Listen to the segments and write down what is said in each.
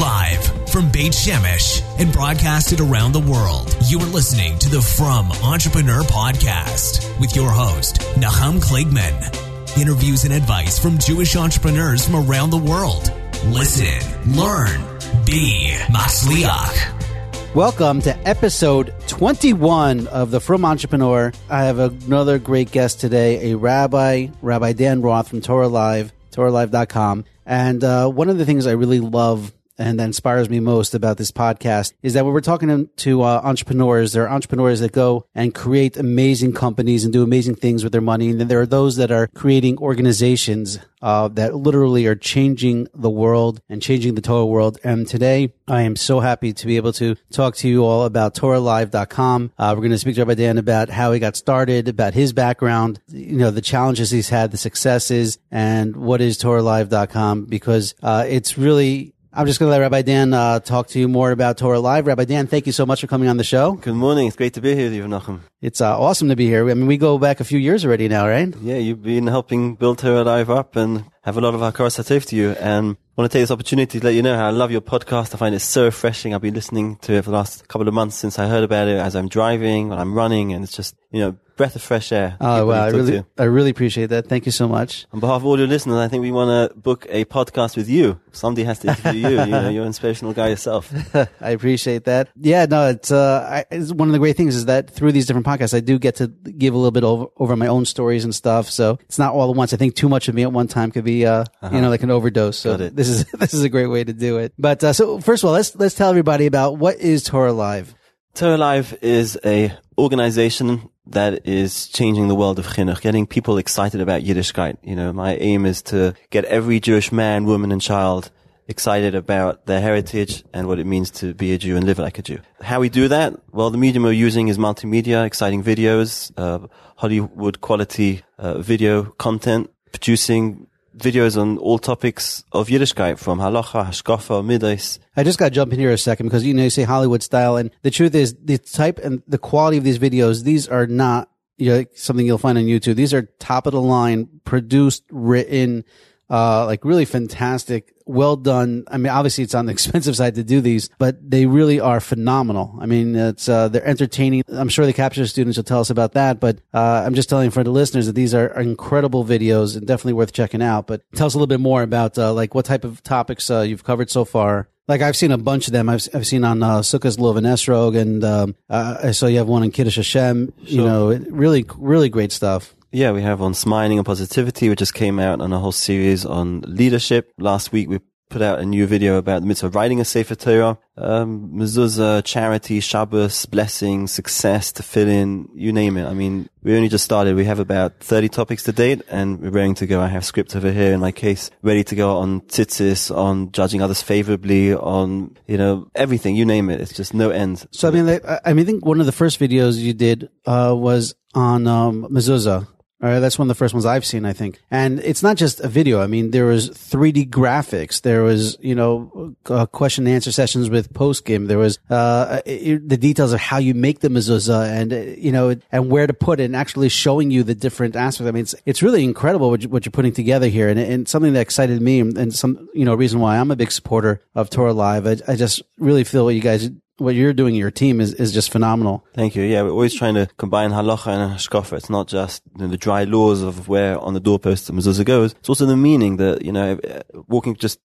Live from Beit Shemesh and broadcasted around the world, you are listening to the Frum Entrepreneur Podcast with your host, Nachum Kligman. Interviews and advice from Jewish entrepreneurs from around the world. Listen, learn, be Masliach. Welcome to episode 21 of the Frum Entrepreneur. I have another great guest today, a rabbi, Rabbi Dan Roth from Torah Live, TorahLive.com. And uh, one of the things I really love and that inspires me most about this podcast is that when we're talking to uh, entrepreneurs, there are entrepreneurs that go and create amazing companies and do amazing things with their money. And then there are those that are creating organizations uh, that literally are changing the world and changing the Torah world. And today I am so happy to be able to talk to you all about TorahLive.com. Uh, we're going to speak to Rabbi Dan about how he got started, about his background, you know, the challenges he's had, the successes, and what is TorahLive.com because uh, it's really I'm just going to let Rabbi Dan uh, talk to you more about Torah Live. Rabbi Dan, thank you so much for coming on the show. Good morning. It's great to be here with you, Nachum. It's uh, awesome to be here. I mean, we go back a few years already now, right? Yeah, you've been helping build Torah Live up and have a lot of our Hatov to you. And I want to take this opportunity to let you know how I love your podcast. I find it so refreshing. I've been listening to it for the last couple of months since I heard about it as I'm driving, when I'm running, and it's just, you know, breath of fresh air. Oh, wow. I really, I really appreciate that. Thank you so much. On behalf of all your listeners, I think we want to book a podcast with you. Somebody has to interview you. You know, you're an inspirational guy yourself. I appreciate that. Yeah, no, it's, uh, I, it's one of the great things is that through these different podcasts, I do get to give a little bit over, over my own stories and stuff. So it's not all at once. I think too much of me at one time could be, uh, uh-huh. you know, like an overdose. So this is, this is a great way to do it. But, uh, so first of all, let's, let's tell everybody about what is Torah Live. Torah Live is a organization that is changing the world of chinuch, getting people excited about Yiddishkeit. You know, my aim is to get every Jewish man, woman, and child excited about their heritage and what it means to be a Jew and live like a Jew. How we do that? Well, the medium we're using is multimedia, exciting videos, uh, Hollywood quality uh, video content, producing videos on all topics of Yiddishkeit, from halacha, hashkafa, midas. I just got to jump in here a second because you know you say Hollywood style, and the truth is the type and the quality of these videos. These are not you know, something you'll find on YouTube. These are top of the line, produced, written, uh, like really fantastic, well done. I mean, obviously it's on the expensive side to do these, but they really are phenomenal. I mean, it's, uh, they're entertaining. I'm sure the capture students will tell us about that, but, uh, I'm just telling for the listeners that these are incredible videos and definitely worth checking out. But tell us a little bit more about, uh, like what type of topics, uh, you've covered so far. Like I've seen a bunch of them. I've I've seen on uh, Sukkah's Lov and Esrog, and um, uh, I saw you have one on Kiddush Hashem. You know, really, really great stuff. Yeah, we have on smiling and positivity, which just came out on a whole series on leadership. Last week we put out a new video about the mitzvah of writing a Sefer Torah, um, mezuzah, charity, Shabbos, blessing, success, tefillin, you name it. I mean, we only just started. We have about 30 topics to date and we're ready to go. I have script over here in my case, ready to go on tzitzis, on judging others favorably, on, you know, everything, you name it. It's just no end. So, I mean, I, I mean, I think one of the first videos you did, uh, was on, um, mezuzah all right, that's one of the first ones I've seen, I think. And it's not just a video. I mean, there was 3D graphics. There was, you know, uh, question and answer sessions with post game. There was, uh, it, the details of how you make the mezuzah and, uh, you know, and where to put it and actually showing you the different aspects. I mean, it's, it's really incredible what, you, what you're putting together here. And, and something that excited me and, and some, you know, reason why I'm a big supporter of Torah Live. I, I just really feel what you guys what you're doing, your team is, is just phenomenal. Thank you. Yeah, we're always trying to combine halacha and hashkafa. It's not just you know, the dry laws of where on the doorpost the mezuzah goes. It's also the meaning that, you know, uh, walking just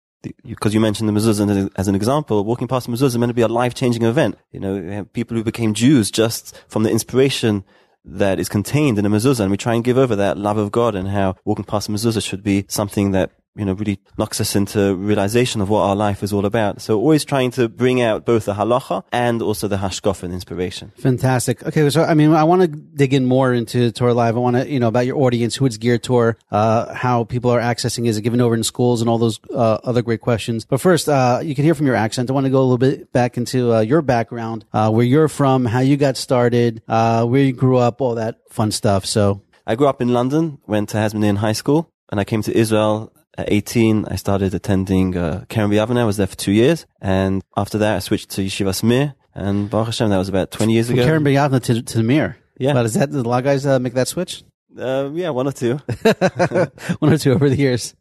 because you mentioned the mezuzah as an example, walking past the mezuzah meant to be a life-changing event. You know, people who became Jews just from the inspiration that is contained in a mezuzah, and we try and give over that love of God and how walking past the mezuzah should be something that you know, really knocks us into realization of what our life is all about. So always trying to bring out both the halacha and also the hashkaf and inspiration. Fantastic. Okay. So, I mean, I want to dig in more into Torah Live. I want to, you know, about your audience, who it's geared toward, uh, how people are accessing, is it given over in schools and all those, uh, other great questions. But first, uh, you can hear from your accent. I want to go a little bit back into, uh, your background, uh, where you're from, how you got started, uh, where you grew up, all that fun stuff. So. I grew up in London, went to Hasmonean High School, and I came to Israel at 18, I started attending uh, B'Yavneh. I was there for two years. And after that, I switched to Yeshivas Mir. And Baruch Hashem, that was about 20 years From ago. Kerem B'Yavneh to, to the Mir. Yeah. But is that, did a lot of guys uh, make that switch? Uh, yeah, one or two. one or two over the years.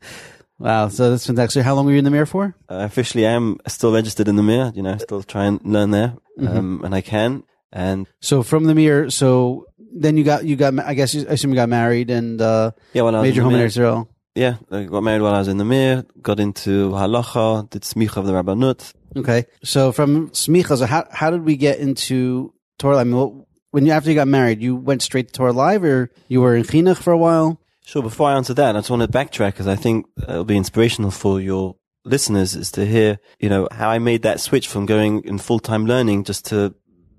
Wow, so that's fantastic. So how long were you in the Mir for? Uh, officially, I am still registered in the Mir. You know, still try and learn there, Mm-hmm. um, and I can. And So from the Mir, so then you got you got I guess you, I assume you got married and uh, yeah, I was made home in Israel. Yeah, I got married while I was in the mir, got into halacha, did smicha of the rabbanut. Okay, so from smicha, so how how did we get into Torah? I mean, when you after you got married, you went straight to Torah Live, or you were in chinuch for a while? Sure, before I answer that, I just want to backtrack because I think it'll be inspirational for your listeners is to hear, you know, how I made that switch from going in full-time learning just to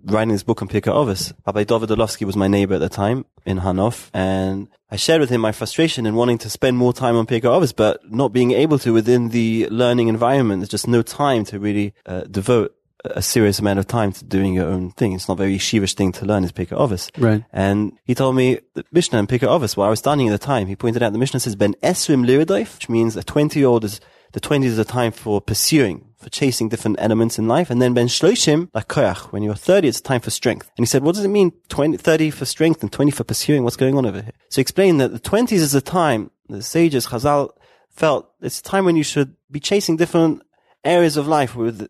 writing this book on Pirkei Avos. Rabbi Dovid Orlofsky was my neighbor at the time in Har Nof, and I shared with him my frustration in wanting to spend more time on Pirkei Avos, but not being able to within the learning environment. There's just no time to really uh, devote a serious amount of time to doing your own thing. It's not a very yeshivish thing to learn is Pirkei Avos. Right. And he told me the Mishnah in Pirkei Avos, where I was studying at the time, he pointed out the Mishnah says Ben Esrim Liridaif, which means a 20 year old is, the 20s is a time for pursuing, for chasing different elements in life. And then Ben Shloshim, like Koyach, when you're 30, it's time for strength. And he said, what does it mean 20, 30 for strength and 20 for pursuing? What's going on over here? So he explained that the 20s is a time, the sages, Chazal, felt it's a time when you should be chasing different areas of life with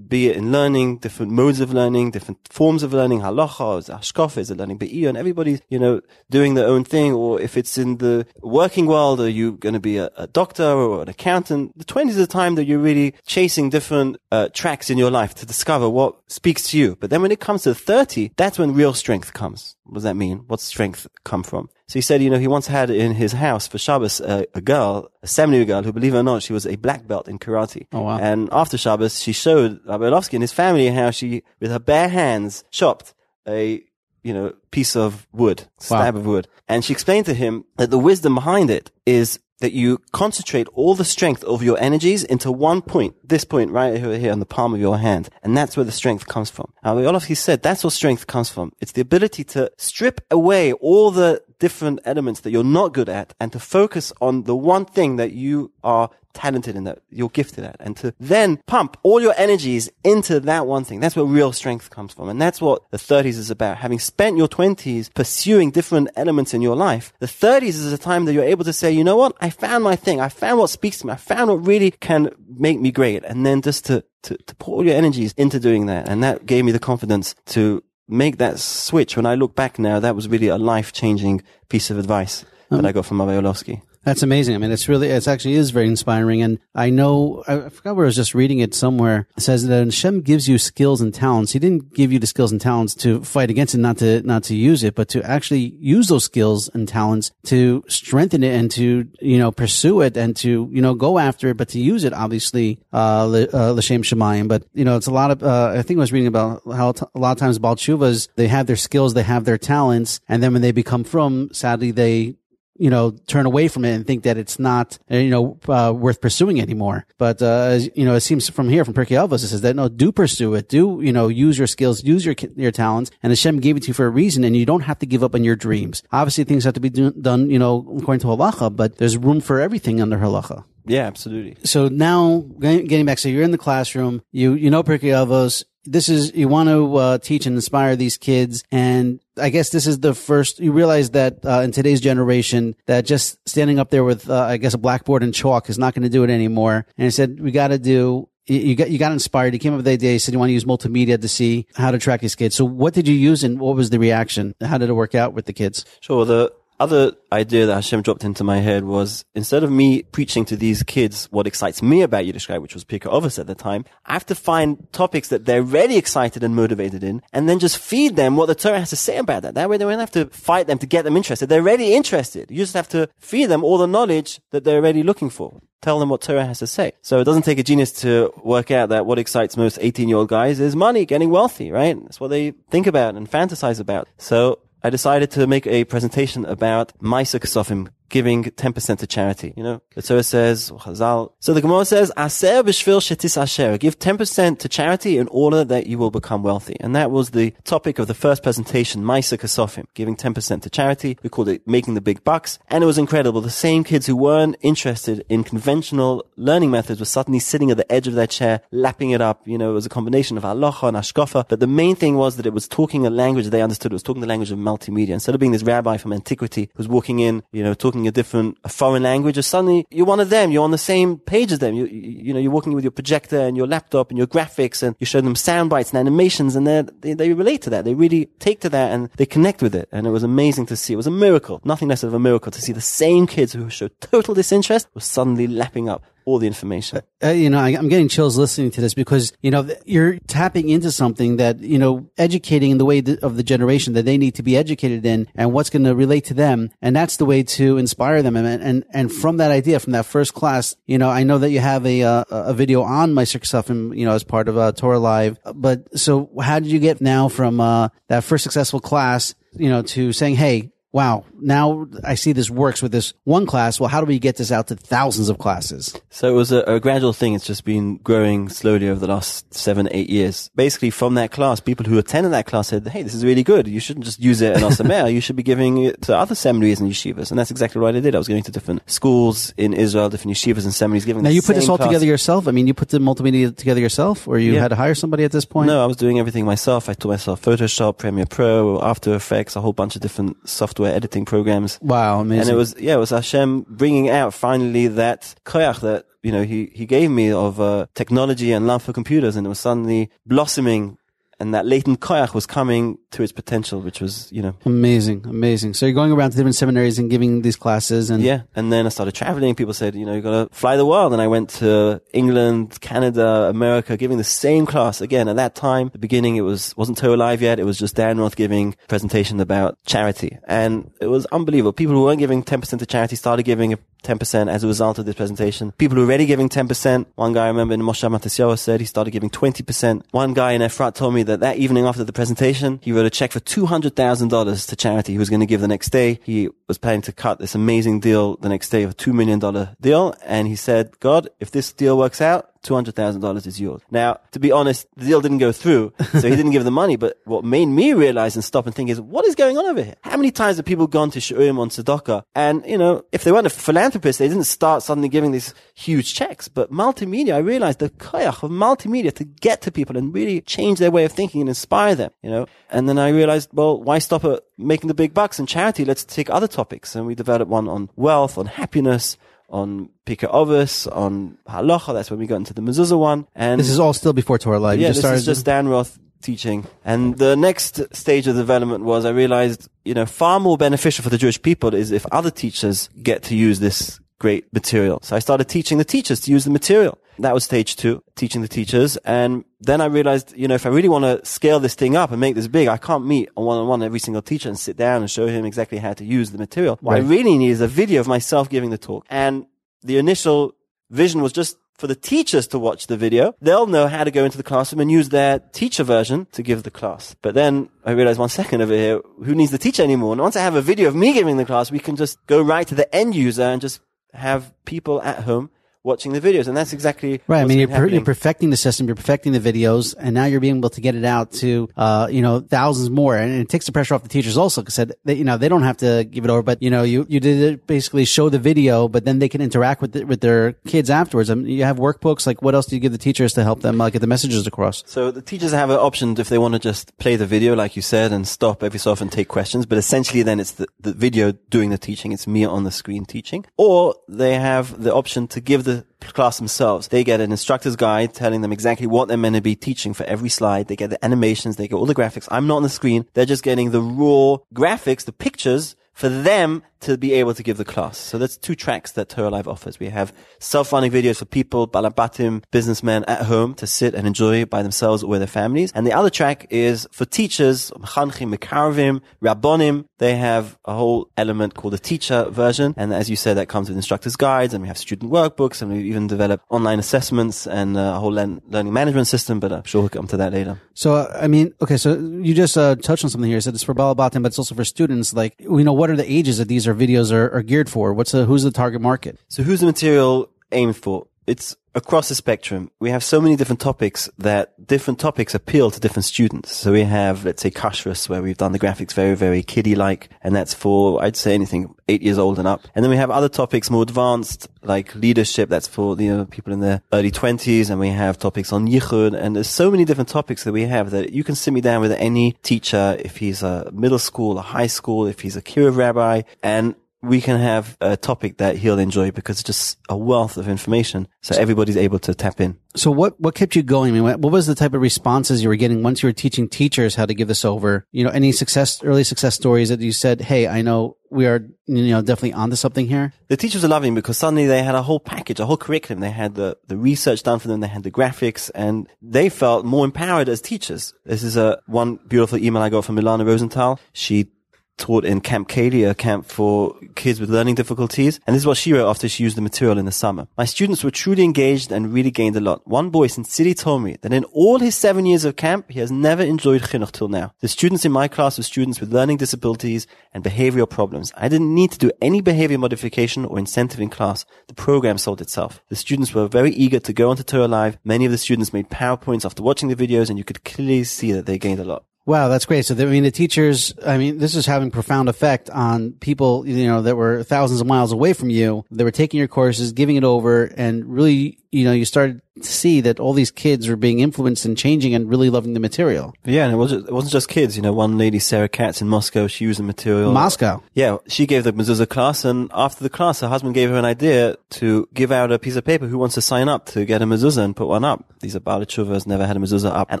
be it in learning, different modes of learning, different forms of learning, halacha, is it learning be'iyah, and everybody's, you know, doing their own thing, or if it's in the working world, are you going to be a, a doctor or an accountant? The 20s is the time that you're really chasing different uh, tracks in your life to discover what speaks to you. But then when it comes to 30, that's when real strength comes. What does that mean? What's strength come from? So he said, you know, he once had in his house for Shabbos a, a girl, a seminary girl, who, believe it or not, she was a black belt in karate. Oh, wow. And after Shabbos, she showed Rabbi and his family how she, with her bare hands, chopped a, you know, piece of wood, slab of wood. And she explained to him that the wisdom behind it is that you concentrate all the strength of your energies into one point, this point right here, here on the palm of your hand. And that's where the strength comes from. Now, Orlofsky said that's where strength comes from. It's the ability to strip away all the different elements that you're not good at and to focus on the one thing that you are talented in that you're gifted at and to then pump all your energies into that one thing. That's where real strength comes from. And that's what the 30s is about. Having spent your 20s pursuing different elements in your life, the 30s is a time that you're able to say, you know what? I found my thing. I found what speaks to me. I found what really can make me great. And then just to, to, to put all your energies into doing that. And that gave me the confidence to make that switch. When I look back now, that was really a life changing piece of advice that um, I got from Orlofsky. That's amazing. I mean, it's really, it's actually is very inspiring. And I know, I forgot where I was just reading it somewhere. It says that Hashem gives you skills and talents. He didn't give you the skills and talents to fight against it, not to, not to use it, but to actually use those skills and talents to strengthen it and to, you know, pursue it and to, you know, go after it, but to use it, obviously, uh, li- uh, Shemayim. But, you know, it's a lot of, uh, I think I was reading about how t- a lot of times Baal Tshuvas, they have their skills, they have their talents, and then when they become frum, sadly, they, you know, turn away from it and think that it's not, uh, you know, uh, worth pursuing anymore. But, uh, as, you know, it seems from here, from Pirkei Avos, it says that no, do pursue it. Do, you know, use your skills, use your, your talents. And Hashem gave it to you for a reason and you don't have to give up on your dreams. Obviously things have to be do, done, you know, according to halacha, but there's room for everything under halacha. Yeah, absolutely. So now getting back, so you're in the classroom, you, you know Pirkei Avos, this is you want to uh, teach and inspire these kids and i guess this is the first you realize that uh, in today's generation that just standing up there with uh, i guess a blackboard and chalk is not going to do it anymore and he said we got to do you you got you got inspired. You came up with the idea. You said you want to use multimedia to see how to track these kids. So what did you use, and what was the reaction? How did it work out with the kids? So The other idea that Hashem dropped into my head was instead of me preaching to these kids what excites me about Yiddishkeit, which was Pirkei Avos at the time, I have to find topics that they're really excited and motivated in, and then just feed them what the Torah has to say about that. That way, they don't have to fight them to get them interested. They're already interested. You just have to feed them all the knowledge that they're already looking for. Tell them what Torah has to say. So it doesn't take a genius to work out that what excites most 18 year old guys is money, getting wealthy, right? That's what they think about and fantasize about. So I decided to make a presentation about Maisa Kasofim, giving 10% to charity. You know, the Torah says, Chazal. So the Gemara says, Aser b'shvil shetis asher. Give 10% to charity in order that you will become wealthy. And that was the topic of the first presentation, Maisa Kasofim, giving 10% to charity. We called it making the big bucks. And it was incredible. The same kids who weren't interested in conventional learning methods were suddenly sitting at the edge of their chair, lapping it up. You know, it was a combination of halacha and ashkafa. But the main thing was that it was talking a language they understood. It was talking the language of multimedia. Instead of being this rabbi from antiquity who's walking in, you know, talking speaking a different a foreign language, or suddenly you're one of them. You're on the same page as them. You, you, know, you're working with your projector and your laptop and your graphics, and you show them sound bites and animations, and they they relate to that. They really take to that and they connect with it. And it was amazing to see. It was a miracle, nothing less of a miracle, to see the same kids who showed total disinterest were suddenly lapping up all the information. Uh, you know, I, am getting chills listening to this because, you know, you're tapping into something that, you know, educating in the way of the generation that they need to be educated in and what's going to relate to them. And that's the way to inspire them. And, and, and from that idea, from that first class, you know, I know that you have a, uh, a video on my success and, you know, as part of uh, Torah Live. But so how did you get now from, uh, that first successful class, you know, to saying, Hey, wow, now I see this works with this one class. Well, how do we get this out to thousands of classes? So it was a, a, gradual thing. It's just been growing slowly over the last seven, eight years. Basically, from that class, people who attended that class said, Hey, this is really good. You shouldn't just use it in Oster you should be giving it to other seminaries and yeshivas. And that's exactly what I did. I was going to different schools in Israel, different yeshivas and seminaries, giving Now, you put this all class. together yourself? I mean, you put the multimedia together yourself or you Yeah. had to hire somebody at this point? No, I was doing everything myself. I taught myself Photoshop, Premiere Pro, After Effects, a whole bunch of different software editing programs. Wow, amazing. And it was, yeah, it was Hashem bringing out finally that koyach that, you know, he, he gave me of, uh, technology and love for computers and it was suddenly blossoming and that latent koyach was coming to its potential, which was, you know, Amazing, amazing. So you're going around to different seminaries and giving these classes, and yeah. And then I started traveling. People said, you know, you gotta fly the world. And I went to England, Canada, America, giving the same class again. At that time, the beginning, it was, wasn't Torah Live yet. It was just Dan Roth giving a presentation about charity. And it was unbelievable. People who weren't giving 10% to charity started giving 10% as a result of this presentation. People who were already giving 10%. One guy I remember in Moshe Matasyahu said he started giving 20%. One guy in Efrat told me that that evening after the presentation, he wrote a check for $200,000 to charity he was going to give the next day. He was planning to cut this amazing deal the next day of a $2 million deal. And he said, God, if this deal works out, $200,000 is yours. Now, to be honest, the deal didn't go through, so he didn't give the money, but what made me realize and stop and think is, what is going on over here? How many times have people gone to shiurim on Tzedakah? And, you know, if they weren't a philanthropist, they didn't start suddenly giving these huge checks. But multimedia, I realized the koyach of multimedia to get to people and really change their way of thinking and inspire them, you know? And then I realized, well, why stop at making the big bucks and charity? Let's take other topics. And we developed one on wealth, on happiness, on Pirkei Avos, on Halacha. That's when we got into the Mezuzah one. And this is all still before Torah Live. Yeah, this started is just Dan Roth teaching. And the next stage of development was I realized, you know, far more beneficial for the Jewish people is if other teachers get to use this great material. So I started teaching the teachers to use the material. That was stage two, teaching the teachers. And then I realized, you know, if I really want to scale this thing up and make this big, I can't meet a one-on-one every single teacher and sit down and show him exactly how to use the material. What I really need is a video of myself giving the talk. And the initial vision was just for the teachers to watch the video. They'll know how to go into the classroom and use their teacher version to give the class. But then I realized one second over here, who needs the teacher anymore? And once I have a video of me giving the class, we can just go right to the end user and just have people at home watching the videos. And that's exactly Right. I mean, you're, per, you're perfecting the system, you're perfecting the videos, and now you're being able to get it out to, uh, you know, thousands more. And it takes the pressure off the teachers also because they, you know, they don't have to give it over, but you know, you, you did it basically show the video, but then they can interact with, the, with their kids afterwards. I mean, you have workbooks. Like what else do you give the teachers to help them uh, get the messages across? So the teachers have an option if they want to just play the video, like you said, and stop every so often take questions. But essentially, then it's the, the video doing the teaching. It's me on the screen teaching. Or they have the option to give the class themselves. They get an instructor's guide telling them exactly what they're meant to be teaching for every slide. They get the animations. They get all the graphics. I'm not on the screen. They're just getting the raw graphics, the pictures for them to be able to give the class. So that's two tracks that Torah Live offers. We have self-running videos for people, balabatim, businessmen at home to sit and enjoy by themselves or with their families. And the other track is for teachers, mechanchim, mekarvim, rabbonim. They have a whole element called the teacher version. And as you said, that comes with instructor's guides and we have student workbooks and we even develop online assessments and uh, a whole learn- learning management system. But I'm sure we'll come to that later. So, I mean, okay, so you just uh, touched on something here. You said it's for Balabatim, but it's also for students. Like, you know, what are the ages that these are videos are, are geared for? What's the, who's the target market? So who's the material aimed for? It's across the spectrum. We have so many different topics that different topics appeal to different students. So we have, let's say, Kashrus, where we've done the graphics very, very kiddie-like, and that's for, I'd say anything eight years old and up. And then we have other topics more advanced, like leadership, that's for, you know, people in their early twenties, and we have topics on Yichud, and there's so many different topics that we have that you can sit me down with any teacher, if he's a middle school, a high school, if he's a Kiruv rabbi, and we can have a topic that he'll enjoy because it's just a wealth of information. So everybody's able to tap in. So what, what kept you going? I mean, what, what was the type of responses you were getting once you were teaching teachers how to give this over? You know, any success, early success stories that you said, Hey, I know we are, you know, definitely onto something here. The teachers are loving because suddenly they had a whole package, a whole curriculum. They had the, the research done for them. They had the graphics and they felt more empowered as teachers. This is a one beautiful email I got from Elana Rosenthal. She taught in Camp Kaylie, a camp for kids with learning difficulties. And this is what she wrote after she used the material in the summer. My students were truly engaged and really gained a lot. One boy since City told me that in all his seven years of camp, he has never enjoyed chinuch till now. The students in my class were students with learning disabilities and behavioral problems. I didn't need to do any behavior modification or incentive in class. The program sold itself. The students were very eager to go onto Torah Live. Many of the students made PowerPoints after watching the videos and you could clearly see that they gained a lot. Wow, that's great. So, I mean, the teachers, I mean, this is having profound effect on people, you know, that were thousands of miles away from you. They were taking your courses, giving it over, and really, you know, you started see that all these kids were being influenced and changing and really loving the material. Yeah, and it wasn't, it wasn't just kids. You know, one lady, Sarah Katz in Moscow, she used the material. Moscow. Yeah, she gave the mezuzah class, and after the class, her husband gave her an idea to give out a piece of paper. Who wants to sign up to get a mezuzah and put one up? These are Balachuvas, never had a mezuzah up. And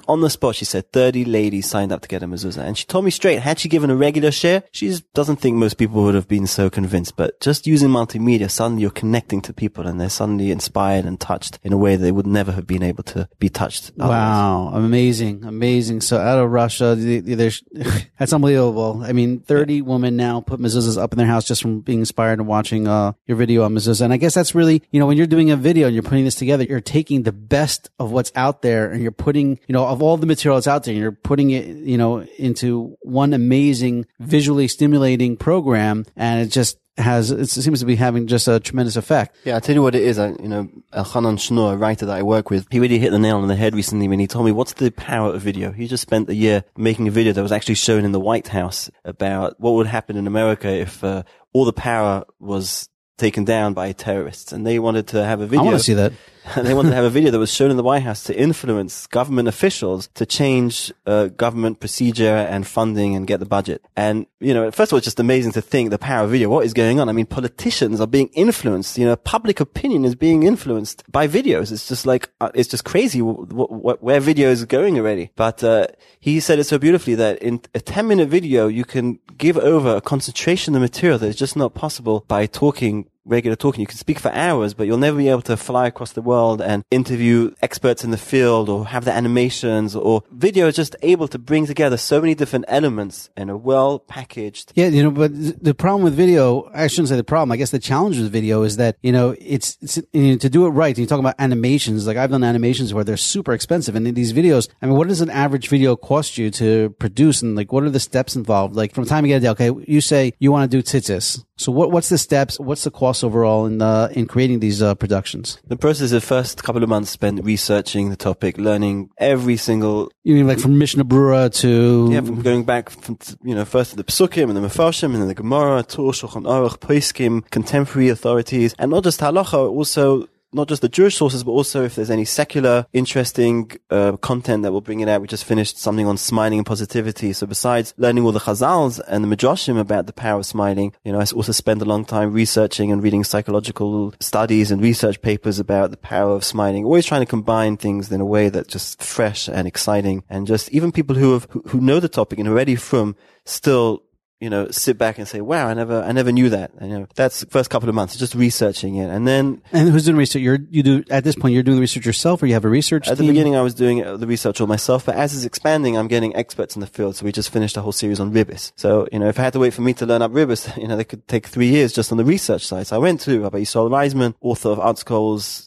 on the spot, she said 30 ladies signed up to get a mezuzah. And she told me straight, had she given a regular share, she just doesn't think most people would have been so convinced. But just using multimedia, suddenly you're connecting to people and they're suddenly inspired and touched in a way they would never have been able to be touched. otherwise. Wow, amazing, amazing. So out of Russia, the- the- there's that's unbelievable. I mean, thirty women now put mezuzahs up in their house just from being inspired and watching uh, your video on mezuzah. And I guess that's really, you know, when you're doing a video and you're putting this together, you're taking the best of what's out there and you're putting, you know, of all the material that's out there, and you're putting it, you know, into one amazing, visually stimulating program, and it just has it seems to be having just a tremendous effect. Yeah, I'll tell you what it is. I, you know, Elchanan Schnurr, a writer that I work with, he really hit the nail on the head recently when he told me what's the power of video. He just spent a year making a video that was actually shown in the White House about what would happen in America if uh, all the power was taken down by terrorists. And they wanted to have a video. I want to see that. And they wanted to have a video that was shown in the White House to influence government officials to change uh, government procedure and funding and get the budget. And you know, first of all, it's just amazing to think the power of video. What is going on? I mean, politicians are being influenced. You know, public opinion is being influenced by videos. It's just like uh, it's just crazy where video is going already. But uh, he said it so beautifully that in a ten minute video, you can give over a concentration of material that is just not possible by talking regular talking. You can speak for hours, but you'll never be able to fly across the world and interview experts in the field or have the animations or video is just able to bring together so many different elements in a well packaged. Yeah, you know, but the problem with video, I shouldn't say the problem. I guess the challenge with video is that, you know, it's, it's you know, to do it right. You talk about animations, like I've done animations where they're super expensive. And in these videos, I mean, what does an average video cost you to produce? And like, what are the steps involved? Like from time you get a day, okay, you say you want to do tzitzis. So what, what's the steps? What's the cost overall in, uh, in creating these, uh, productions? The process the first couple of months spent researching the topic, learning every single You mean like from Mishnah Berurah to, Yeah, from going back from, you know, first to the Pesukim and the Mefarshim and then the Gemara, Torah, Shulchan Aruch, Poskim, contemporary authorities, and not just halacha, also not just the Jewish sources, but also if there's any secular, interesting uh, content that we'll bring it out. We just finished something on smiling and positivity. So besides learning all the Chazals and the Midrashim about the power of smiling, you know, I also spend a long time researching and reading psychological studies and research papers about the power of smiling. Always trying to combine things in a way that's just fresh and exciting, and just even people who have who, know the topic and are ready from still you know, sit back and say, wow, I never, I never knew that. You know, that's the first couple of months, just researching it. And then and who's doing research? You're, you do, at this point, you're doing the research yourself or you have a research at the beginning, I was doing uh, the research all myself, but as it's expanding, I'm getting experts in the field. So we just finished a whole series on ribis. So, you know, if I had to wait for me to learn up ribis, you know, they could take three years just on the research side. So I went to Rabbi Yisroel Reisman, author of Art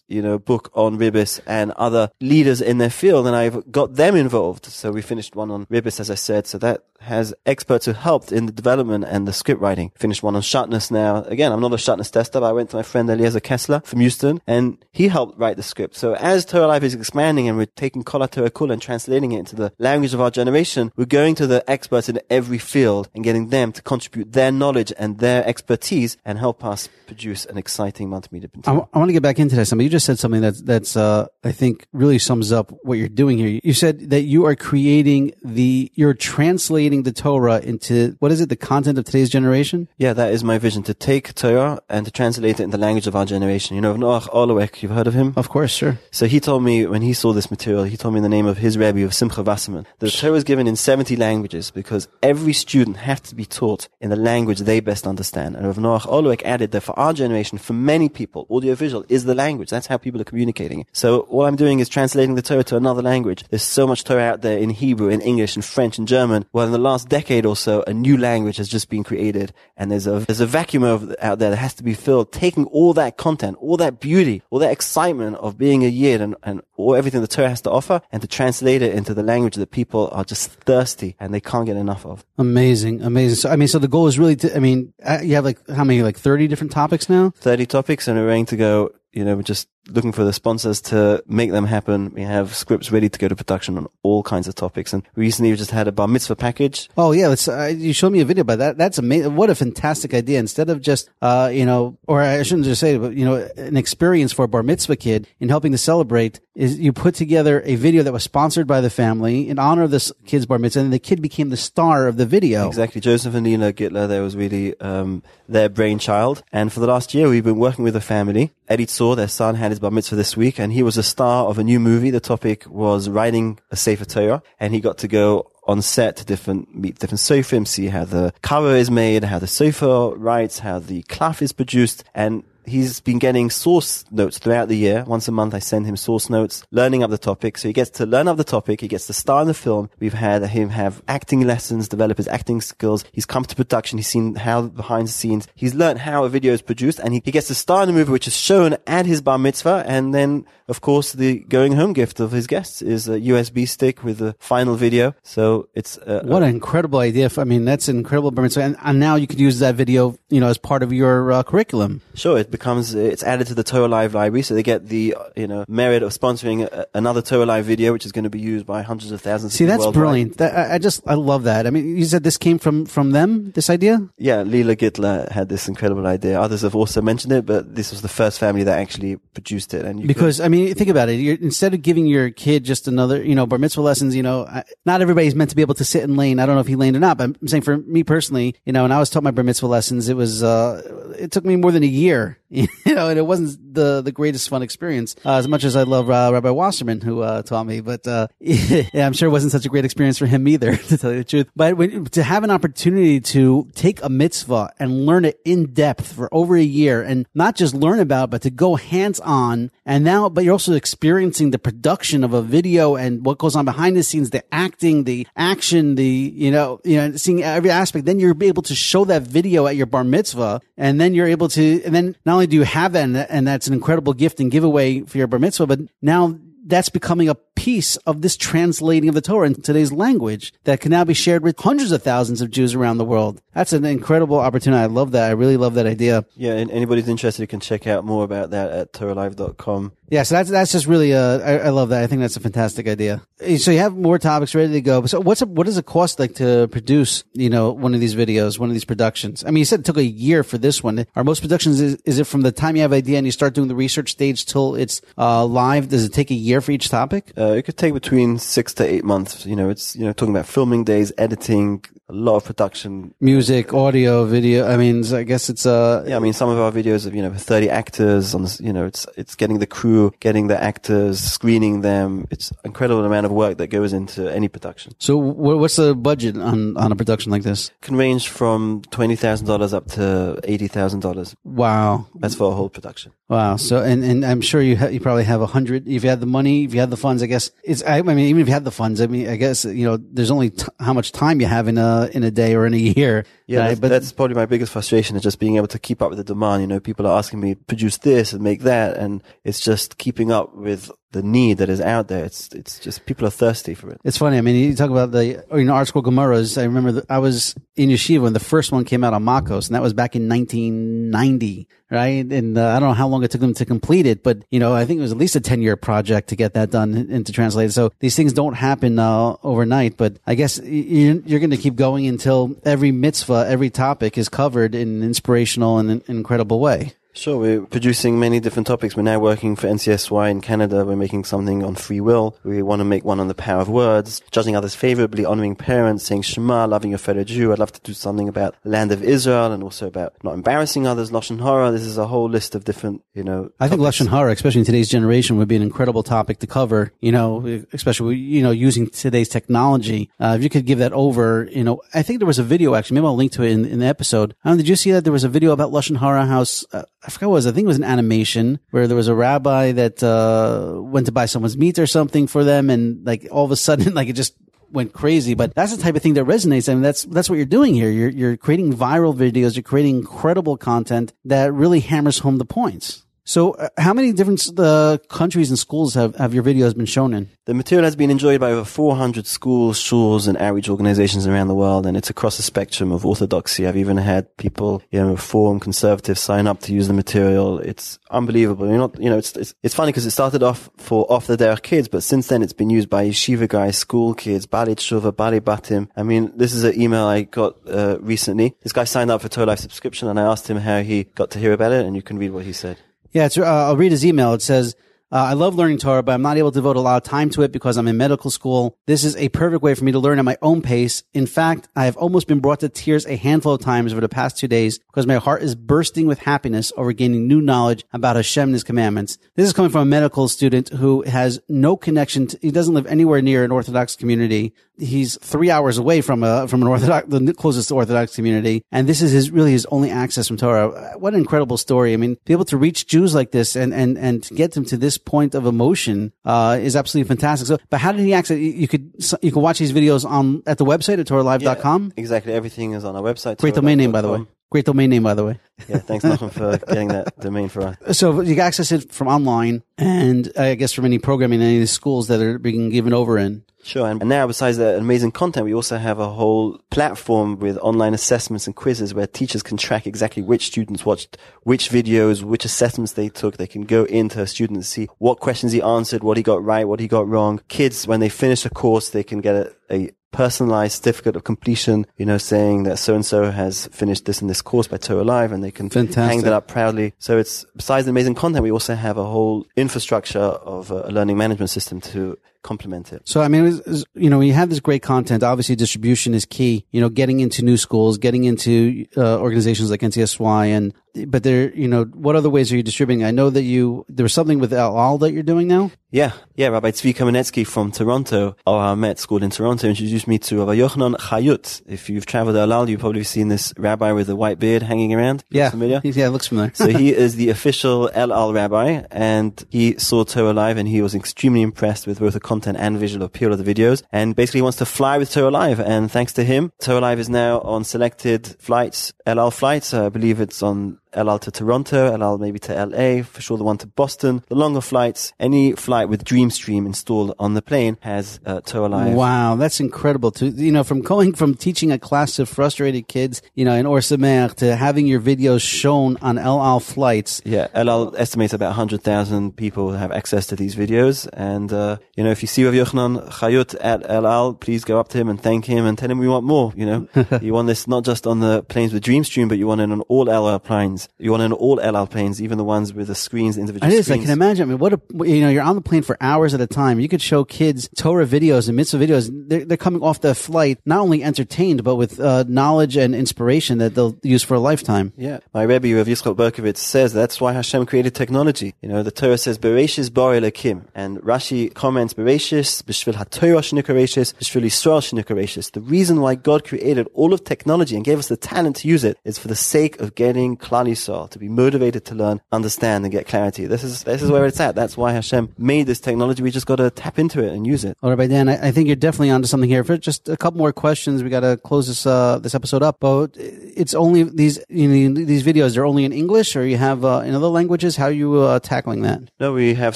you know, book on ribis and other leaders in their field. And I've got them involved. So we finished one on ribis, as I said. So that has experts who helped in the development and the script writing. Finished one on shatnez now. Again, I'm not a shatnez tester, but I went to my friend Eliezer Kessler from Houston and he helped write the script. So as Torah Live is expanding and we're taking Kol Torah Kul and translating it into the language of our generation, we're going to the experts in every field and getting them to contribute their knowledge and their expertise and help us produce an exciting multimedia I, material. want to get back into that. Somebody, you just said something that's that's uh, I think really sums up what you're doing here. You said that you are creating the you're translating the Torah into what is it? The the content of today's generation? Yeah, that is my vision to take Torah and to translate it in the language of our generation. You know, Noach Orlowek, you've heard of him? Of course, sure. So he told me when he saw this material, he told me the name of his Rebbe of Simcha Wasserman, the Torah is given in 70 languages because every student has to be taught in the language they best understand. And Rav Noach Orlowek added that for our generation, for many people, audiovisual is the language. That's how people are communicating. So all I'm doing is translating the Torah to another language. There's so much Torah out there in Hebrew, in English, in French, in German. Well, in the last decade or so, a new language has just been created, and there's a there's a vacuum of, out there that has to be filled. Taking all that content, all that beauty, all that excitement of being a yid, and and all everything the Torah has to offer, and to translate it into the language that people are just thirsty and they can't get enough of. Amazing, amazing. So, I mean, so the goal is really to, I mean, uh, you have like, how many, like 30 different topics now? 30 topics and we're going to go, you know, just looking for the sponsors to make them happen. We have scripts ready to go to production on all kinds of topics. And recently we just had a bar mitzvah package. Oh yeah, let's, uh, you showed me a video about that. That's amazing. What a fantastic idea. Instead of just, uh, you know, or I shouldn't just say it, but you know, an experience for a bar mitzvah kid in helping to celebrate is you put together a video that was sponsored by the family in honor of this kid's bar mitzvah and the kid became the star of the video. Exactly. Joseph and Nina Gitler, that was really, um, their brainchild. And for the last year, we've been working with the family. Elitzur, their son, had his bar mitzvah this week and he was a star of a new movie. The topic was writing a Sefer Torah and he got to go on set to different meet different sofrim, see how the cover is made, how the sofer writes, how the cloth is produced, and he's been getting source notes throughout the year. Once a month, I send him source notes, learning up the topic. So he gets to learn up the topic. He gets to star in the film. We've had him have acting lessons, develop his acting skills. He's come to production. He's seen how behind the scenes. He's learned how a video is produced and he, he gets to star in the movie, which is shown at his bar mitzvah. And then, of course, the going home gift of his guests is a USB stick with the final video. So it's, uh, what an incredible idea. I mean, that's an incredible bar mitzvah. And, and now you could use that video, you know, as part of your uh, curriculum. Sure. It becomes, it's added to the Torah Live library. So they get the, you know, merit of sponsoring a, another Torah Live video, which is going to be used by hundreds of thousands See, of people that's worldwide. brilliant. That, I just, I love that. I mean, you said this came from, from them, this idea? Yeah, Leelah Gitler had this incredible idea. Others have also mentioned it, but this was the first family that actually produced it. And you could- Because I mean, think about it. You're, instead of giving your kid just another, you know, bar mitzvah lessons, you know, I, not everybody's meant to be able to sit and lane. I don't know if he laned or not, but I'm saying for me personally, you know, when I was taught my bar mitzvah lessons, it was, uh, it took me more than a year, you know, and it wasn't the the greatest fun experience. Uh, as much as I love uh, Rabbi Wasserman who uh, taught me, but uh, yeah, I'm sure it wasn't such a great experience for him either, to tell you the truth. But when, to have an opportunity to take a mitzvah and learn it in depth for over a year, and not just learn about, it, but to go hands on, and now, but you're also experiencing the production of a video and what goes on behind the scenes, the acting, the action, the you know, you know, seeing every aspect. Then you're able to show that video at your bar mitzvah, and then you're able to, and then not only do you have that, and, and that's an incredible gift and giveaway for your bar mitzvah, but now that's becoming a piece of this translating of the Torah in today's language that can now be shared with hundreds of thousands of Jews around the world. That's an incredible opportunity. I love that. I really love that idea. yeah, and anybody's interested can check out more about that at TorahLive.com. Yeah, so that's that's just really uh, I, I love that. I think that's a fantastic idea. So you have more topics ready to go. So what's a, what does it cost like to produce you know one of these videos, one of these productions? I mean, you said it took a year for this one. Are most productions is, is it from the time you have idea and you start doing the research stage till it's uh, live? Does it take a year for each topic? Uh, it could take between six to eight months. You know, it's, you know, talking about filming days, editing, a lot of production. Music, audio, video. I mean, I guess it's uh Yeah, I mean, some of our videos have, you know, 30 actors on this, you know, it's, it's getting the crew, getting the actors, screening them. It's incredible amount of work that goes into any production. So what's the budget on on a production like this? can range from $20,000 up to $80,000. Wow, That's for a whole production. Wow. So, and, and I'm sure you ha- you probably have a hundred. If you had the money, if you had the funds, I guess it's. I, I mean, even if you had the funds, I mean, I guess you know, there's only t- how much time you have in a in a day or in a year. Yeah, right? that's, but that's probably my biggest frustration is just being able to keep up with the demand. You know, people are asking me produce this and make that, and it's just keeping up with the need that is out there. It's it's just people are thirsty for it. It's funny. I mean, you talk about the you know ArtScroll Gemaras. I remember I was in yeshiva when the first one came out on Makos, and that was back in 1990, right? And uh, I don't know how long it took them to complete it, but you know, I think it was at least a 10 year project to get that done and to translate. So these things don't happen uh, overnight, but I guess you're, you're going to keep going until every mitzvah, every topic is covered in an inspirational and an incredible way. Sure, we're producing many different topics. We're now working for NCSY in Canada. We're making something on free will. We want to make one on the power of words, judging others favorably, honoring parents, saying Shema, loving your fellow Jew. I'd love to do something about the land of Israel and also about not embarrassing others, Lashon Hara. This is a whole list of different, you know. I think topics. Lashon Hara, especially in today's generation, would be an incredible topic to cover. You know, especially you know using today's technology. Uh, if you could give that over, you know, I think there was a video actually. Maybe I'll link to it in, in the episode. I did you see that there was a video about Lashon Hara House? Uh, I forgot what it was. I think it was an animation where there was a rabbi that uh, went to buy someone's meat or something for them, and like all of a sudden, like it just went crazy. But that's the type of thing that resonates. I mean, that's that's what you're doing here. You're you're creating viral videos. You're creating incredible content that really hammers home the points. So, uh, how many different uh, countries and schools have, have your videos been shown in? The material has been enjoyed by over 400 schools, schools, and outreach organizations around the world, and it's across the spectrum of orthodoxy. I've even had people, you know, reform conservatives sign up to use the material. It's unbelievable. You're not, you know, it's it's, it's funny because it started off for off the derech kids, but since then it's been used by yeshiva guys, school kids, bali tshuva, bali batim. I mean, this is an email I got uh, recently. This guy signed up for Torah Live subscription, and I asked him how he got to hear about it, and you can read what he said. Yeah, it's, uh, I'll read his email. It says, uh, I love learning Torah, but I'm not able to devote a lot of time to it because I'm in medical school. This is a perfect way for me to learn at my own pace. In fact, I have almost been brought to tears a handful of times over the past two days because my heart is bursting with happiness over gaining new knowledge about Hashem and His commandments. This is coming from a medical student who has no connection. To, he doesn't live anywhere near an Orthodox community. He's three hours away from a from an Orthodox, the closest Orthodox community, and this is his really his only access from Torah. What an incredible story! I mean, be able to reach Jews like this and and and get them to this point of emotion uh, is absolutely fantastic. So, but how did he access? You you could you could watch these videos on at the website at TorahLive.com. Exactly. Everything is on our website. Great domain name, by the way. Great domain name, by the way. Yeah, thanks, Nachum, for getting that domain for us. So you can access it from online, and I guess from any programming in any schools that are being given over in. Sure. And now, besides the amazing content, we also have a whole platform with online assessments and quizzes where teachers can track exactly which students watched which videos, which assessments they took. They can go into a student and see what questions he answered, what he got right, what he got wrong. Kids, when they finish a course, they can get a, a personalized certificate of completion, you know, saying that so and so has finished this and this course by Torah Live and they can Fantastic. hang that up proudly. So it's, besides the amazing content, we also have a whole infrastructure of a learning management system to complement it. So I mean, it was, it was- you know, when you have this great content, obviously distribution is key. You know, getting into new schools, getting into uh, organizations like NCSY, and but there, you know, what other ways are you distributing? I know that you there was something with El Al that you're doing now. Yeah, yeah. Rabbi Tzvi Kamenetsky from Toronto, our Met School in Toronto, introduced me to Rabbi Yochanan Chayut. If you've traveled to El Al, you've probably seen this rabbi with the white beard hanging around. Yeah, familiar. Yeah, it looks familiar. so he is the official El Al rabbi, and he saw Torah Live, and he was extremely impressed with both the content and visual appeal of the videos, and basically wants to fly with Torah Live. And thanks to him, Torah Live is now on selected flights, El Al flights. I believe it's on El Al to Toronto, El Al maybe to LA, for sure the one to Boston. The longer flights, any flight with DreamStream installed on the plane has uh, Torah Live. Wow, that's incredible. To you know, from going from teaching a class of frustrated kids, you know, in Ohr Somayach to having your videos shown on El Al flights. Yeah, El Al estimates about 100,000 people have access to these videos. And, uh, you know, if you see Rav Yochanan Chayut at El Al, please go up to him and thank him and tell him we want more, you know. you want this not just on the planes with DreamStream, but you want it on all El Al planes. You want it on all El Al planes, even the ones with the screens, individual It is. I can imagine. I mean, what a you know, you're on the plane for hours at a time. You could show kids Torah videos and mitzvah videos. They're, they're coming off the flight not only entertained, but with uh, knowledge and inspiration that they'll use for a lifetime. Yeah. My Rebbe, Rav Yitzchak Berkovitz, says that's why Hashem created technology. You know, the Torah says, Bereshis bar Elokim. And Rashi comments, Bereshis, B'shvil HaTorah shenikareshis, B'shvil Yisrael shenikareshis. The reason why God created all of technology and gave us the talent to use it is for the sake of getting Klal Yisrael, to be motivated to learn, understand, and get clarity. This is, this is where it's at. That's why Hashem made this technology. We just got to tap into it and use it. All right, by Dan, I, I think you're definitely onto something here. For just a couple more questions, we got to close this uh, this episode up. But it's only these you know these videos. They're only in English, or you have uh, in other languages. How are you uh, tackling that? No, we have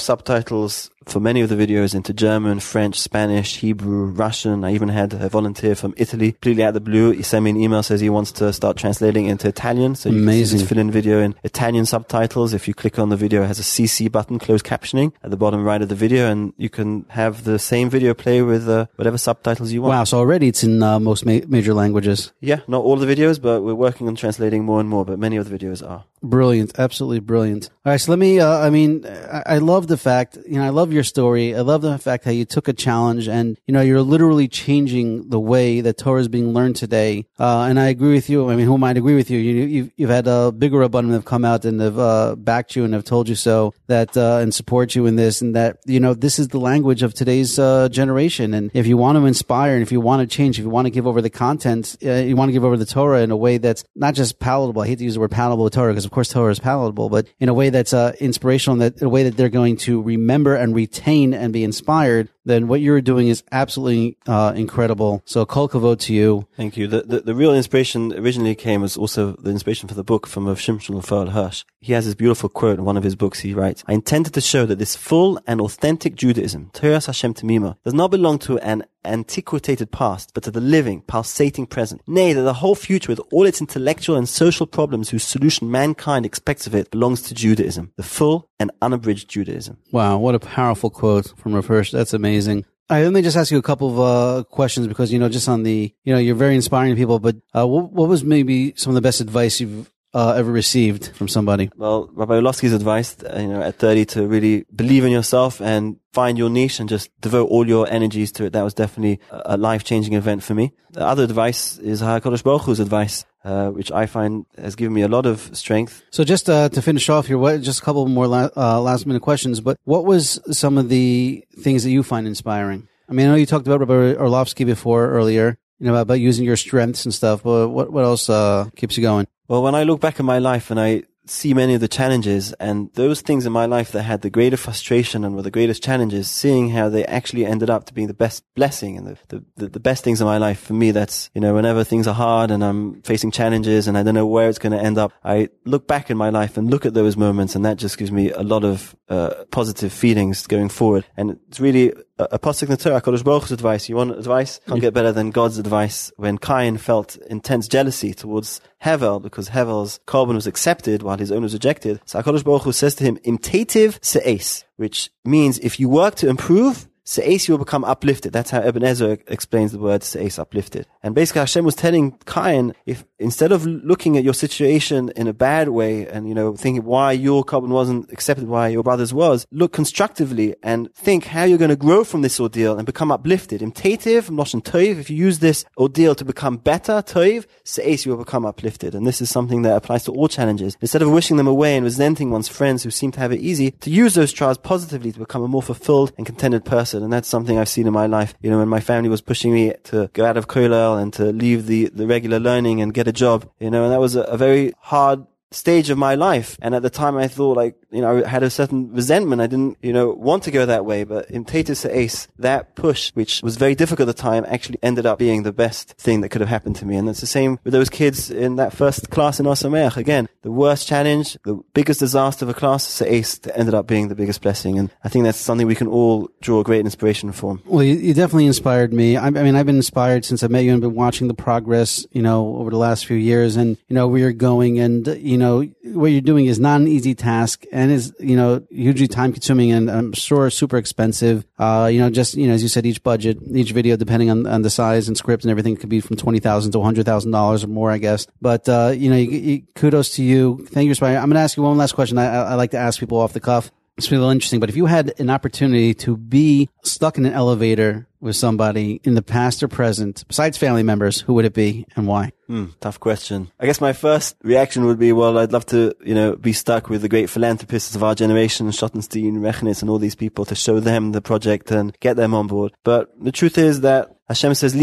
subtitles for many of the videos into German, French, Spanish, Hebrew, Russian. I even had a volunteer from Italy, completely out of the blue. He sent me an email, says he wants to start translating into Italian. So you can Amazing. just fill in video in Italian subtitles. If you click on the video, it has a CC button, closed captioning at the bottom right of the video, and you can have the same video play with uh, whatever subtitles you want. Wow! So already it's in uh, most ma- major languages. Yeah, not all the videos, but we're working on translating more and more, but many of the videos are. Brilliant, absolutely brilliant. All right, so let me. Uh, I mean, I, I love the fact. You know, I love your story. I love the fact how you took a challenge, and you know, you're literally changing the way that Torah is being learned today. Uh, and I agree with you. I mean, who might agree with you? you you've, you've had a bigger abundance have come out and have uh, backed you and have told you so that uh, and support you in this, and that you know this is the language of today's uh, generation. And if you want to inspire, and if you want to change, if you want to give over the content, uh, you want to give over the Torah in a way that's not just palatable. I hate to use the word palatable Torah because of course Torah is palatable, but in a way that's uh, inspirational, in, that, in a way that they're going to remember and retain and be inspired, then what you're doing is absolutely uh, incredible. So kol kavod to you. Thank you. The, the, the real inspiration originally came as also the inspiration for the book from of Shimshon Raphael Hirsch. He has this beautiful quote in one of his books. He writes, I intended to show that this full and authentic Judaism, Torah Hashem Tamima, does not belong to an antiquated past, but to the living, pulsating present. Nay, that the whole future with all its intellectual and social problems whose solution mankind expects of it belongs to Judaism, the full and unabridged Judaism. Wow, what a powerful quote from Rav Hirsch. That's amazing. All right, let me just ask you a couple of uh, questions because you know, just on the, you know, you're very inspiring to people. But uh, what, what was maybe some of the best advice you've uh, ever received from somebody? Well, Rabbi Orlofsky's advice, uh, you know, at 30 to really believe in yourself and find your niche and just devote all your energies to it. That was definitely a life-changing event for me. The other advice is HaKadosh Baruch Hu's advice. Uh, which I find has given me a lot of strength. So just uh, to finish off here, what, just a couple more la- uh, last minute questions. But what was some of the things that you find inspiring? I mean, I know you talked about Rabbi Orlofsky before earlier, you know, about using your strengths and stuff. But what what else uh, keeps you going? Well, when I look back at my life and I see many of the challenges and those things in my life that had the greater frustration and were the greatest challenges, seeing how they actually ended up to being the best blessing and the, the, the, best things in my life. For me, that's, you know, whenever things are hard and I'm facing challenges and I don't know where it's going to end up, I look back in my life and look at those moments and that just gives me a lot of uh, positive feelings going forward. And it's really a pasuk in the Torah, Kodesh Baruch's advice. You want advice? Can't get better than God's advice. When Cain felt intense jealousy towards Hevel because Hevel's korban was accepted while his own was rejected, so Hakadosh Baruch Hu says to him, "Imtative se'es," which means if you work to improve, Se'es, you will become uplifted. That's how Ibn Ezra explains the word Se'es, uplifted. And basically Hashem was telling Cain, if instead of looking at your situation in a bad way and, you know, thinking why your korban wasn't accepted, why your brother's was, look constructively and think how you're going to grow from this ordeal and become uplifted. Imtative, Moshe Toiv, if you use this ordeal to become better, Toiv, Se'es, you will become uplifted. And this is something that applies to all challenges. Instead of wishing them away and resenting one's friends who seem to have it easy, to use those trials positively to become a more fulfilled and contented person. And that's something I've seen in my life. You know, when my family was pushing me to go out of kollel and to leave the, the regular learning and get a job, you know, and that was a, a very hard stage of my life. And at the time I thought like, you know, I had a certain resentment. I didn't, you know, want to go that way. But in Tatus Ace, that push, which was very difficult at the time, actually ended up being the best thing that could have happened to me. And it's the same with those kids in that first class in Ohr Again, the worst challenge, the biggest disaster of a class, Ace ended up being the biggest blessing. And I think that's something we can all draw great inspiration from. Well, you, definitely inspired me. I, I, mean, I've been inspired since I met you and been watching the progress, you know, over the last few years and, you know, where you're going and, you know, what you're doing is not an easy task and is, you know, hugely time consuming and I'm sure super expensive. Uh, you know, just, you know, as you said, each budget, each video, depending on, on the size and script and everything could be from 20000 to $100,000 or more, I guess. But, uh, you know, you, you, kudos to you. Thank you, Spire. I'm going to ask you one last question. I, I like to ask people off the cuff. It's really interesting, but if you had an opportunity to be stuck in an elevator with somebody in the past or present, besides family members, who would it be and why? Hmm, tough question. I guess my first reaction would be, well, I'd love to, you know, be stuck with the great philanthropists of our generation, Schottenstein, Rechnitz, and all these people to show them the project and get them on board. But the truth is that Hashem says,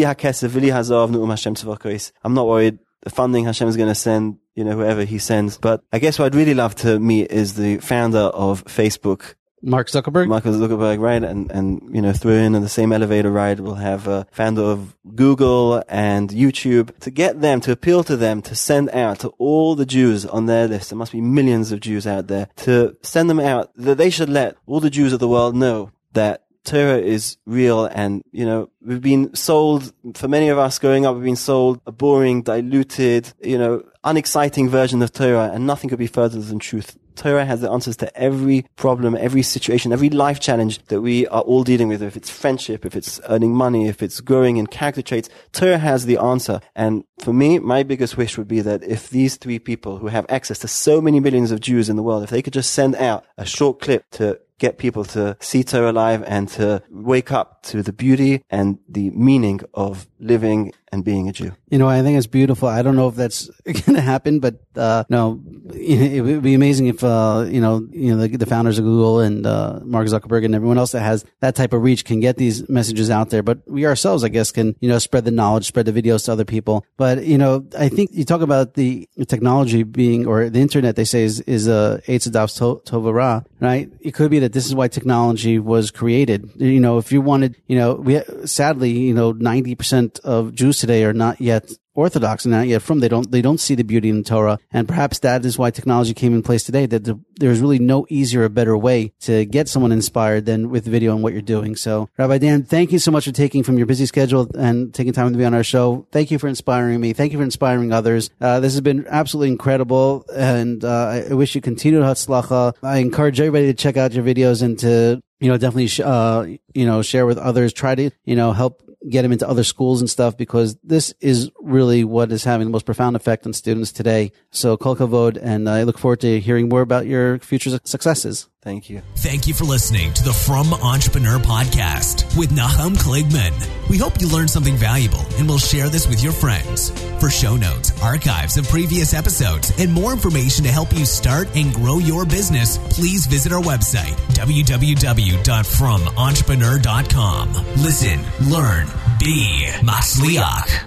I'm not worried the funding Hashem is going to send, you know, whoever he sends. But I guess what I'd really love to meet is the founder of Facebook. Mark Zuckerberg? Mark Zuckerberg, right? And, and, you know, through in the same elevator ride, we'll have a founder of Google and YouTube to get them, to appeal to them, to send out to all the Jews on their list. There must be millions of Jews out there to send them out that they should let all the Jews of the world know that Torah is real and, you know, we've been sold, for many of us growing up, we've been sold a boring, diluted, you know, unexciting version of Torah. and nothing could be further than truth Torah has the answers to every problem, every situation, every life challenge that we are all dealing with. If it's friendship, if it's earning money, if it's growing in character traits, Torah has the answer. And for me, my biggest wish would be that if these three people who have access to so many millions of Jews in the world, if they could just send out a short clip to get people to see Torah live and to wake up to the beauty and the meaning of living and being a Jew. You know, I think it's beautiful. I don't know if that's going to happen, but uh, no, it would be amazing if uh, you know, you know, the, the founders of Google and uh, Mark Zuckerberg and everyone else that has that type of reach can get these messages out there. But we ourselves, I guess, can you know spread the knowledge, spread the videos to other people. But you know, I think you talk about the technology being or the internet. They say is is a Eitzadav's Tovara, right? It could be that this is why technology was created. You know, if you wanted, you know, we sadly, you know, ninety percent of Jews today are not yet Orthodox and not yet frum. They don't they don't see the beauty in the Torah, and perhaps that is why technology came in place today. That the, there's really no easier or better way to get someone inspired than with video and what you're doing. So, Rabbi Dan, thank you so much for taking from your busy schedule and taking time to be on our show. Thank you for inspiring me. Thank you for inspiring others. Uh, this has been absolutely incredible, and uh, I wish you continued hatzlacha. I encourage everybody to check out your videos and to you know definitely sh- uh, you know share with others. Try to you know help get them into other schools and stuff because this is really what is having the most profound effect on students today. So kol kavod, and I look forward to hearing more about your future successes. Thank you. Thank you for listening to the Frum Entrepreneur podcast with Nachum Kligman. We hope you learned something valuable and will share this with your friends. For show notes, archives of previous episodes, and more information to help you start and grow your business, please visit our website, www.frumentrepreneur.com. Listen, learn, be Matzliach.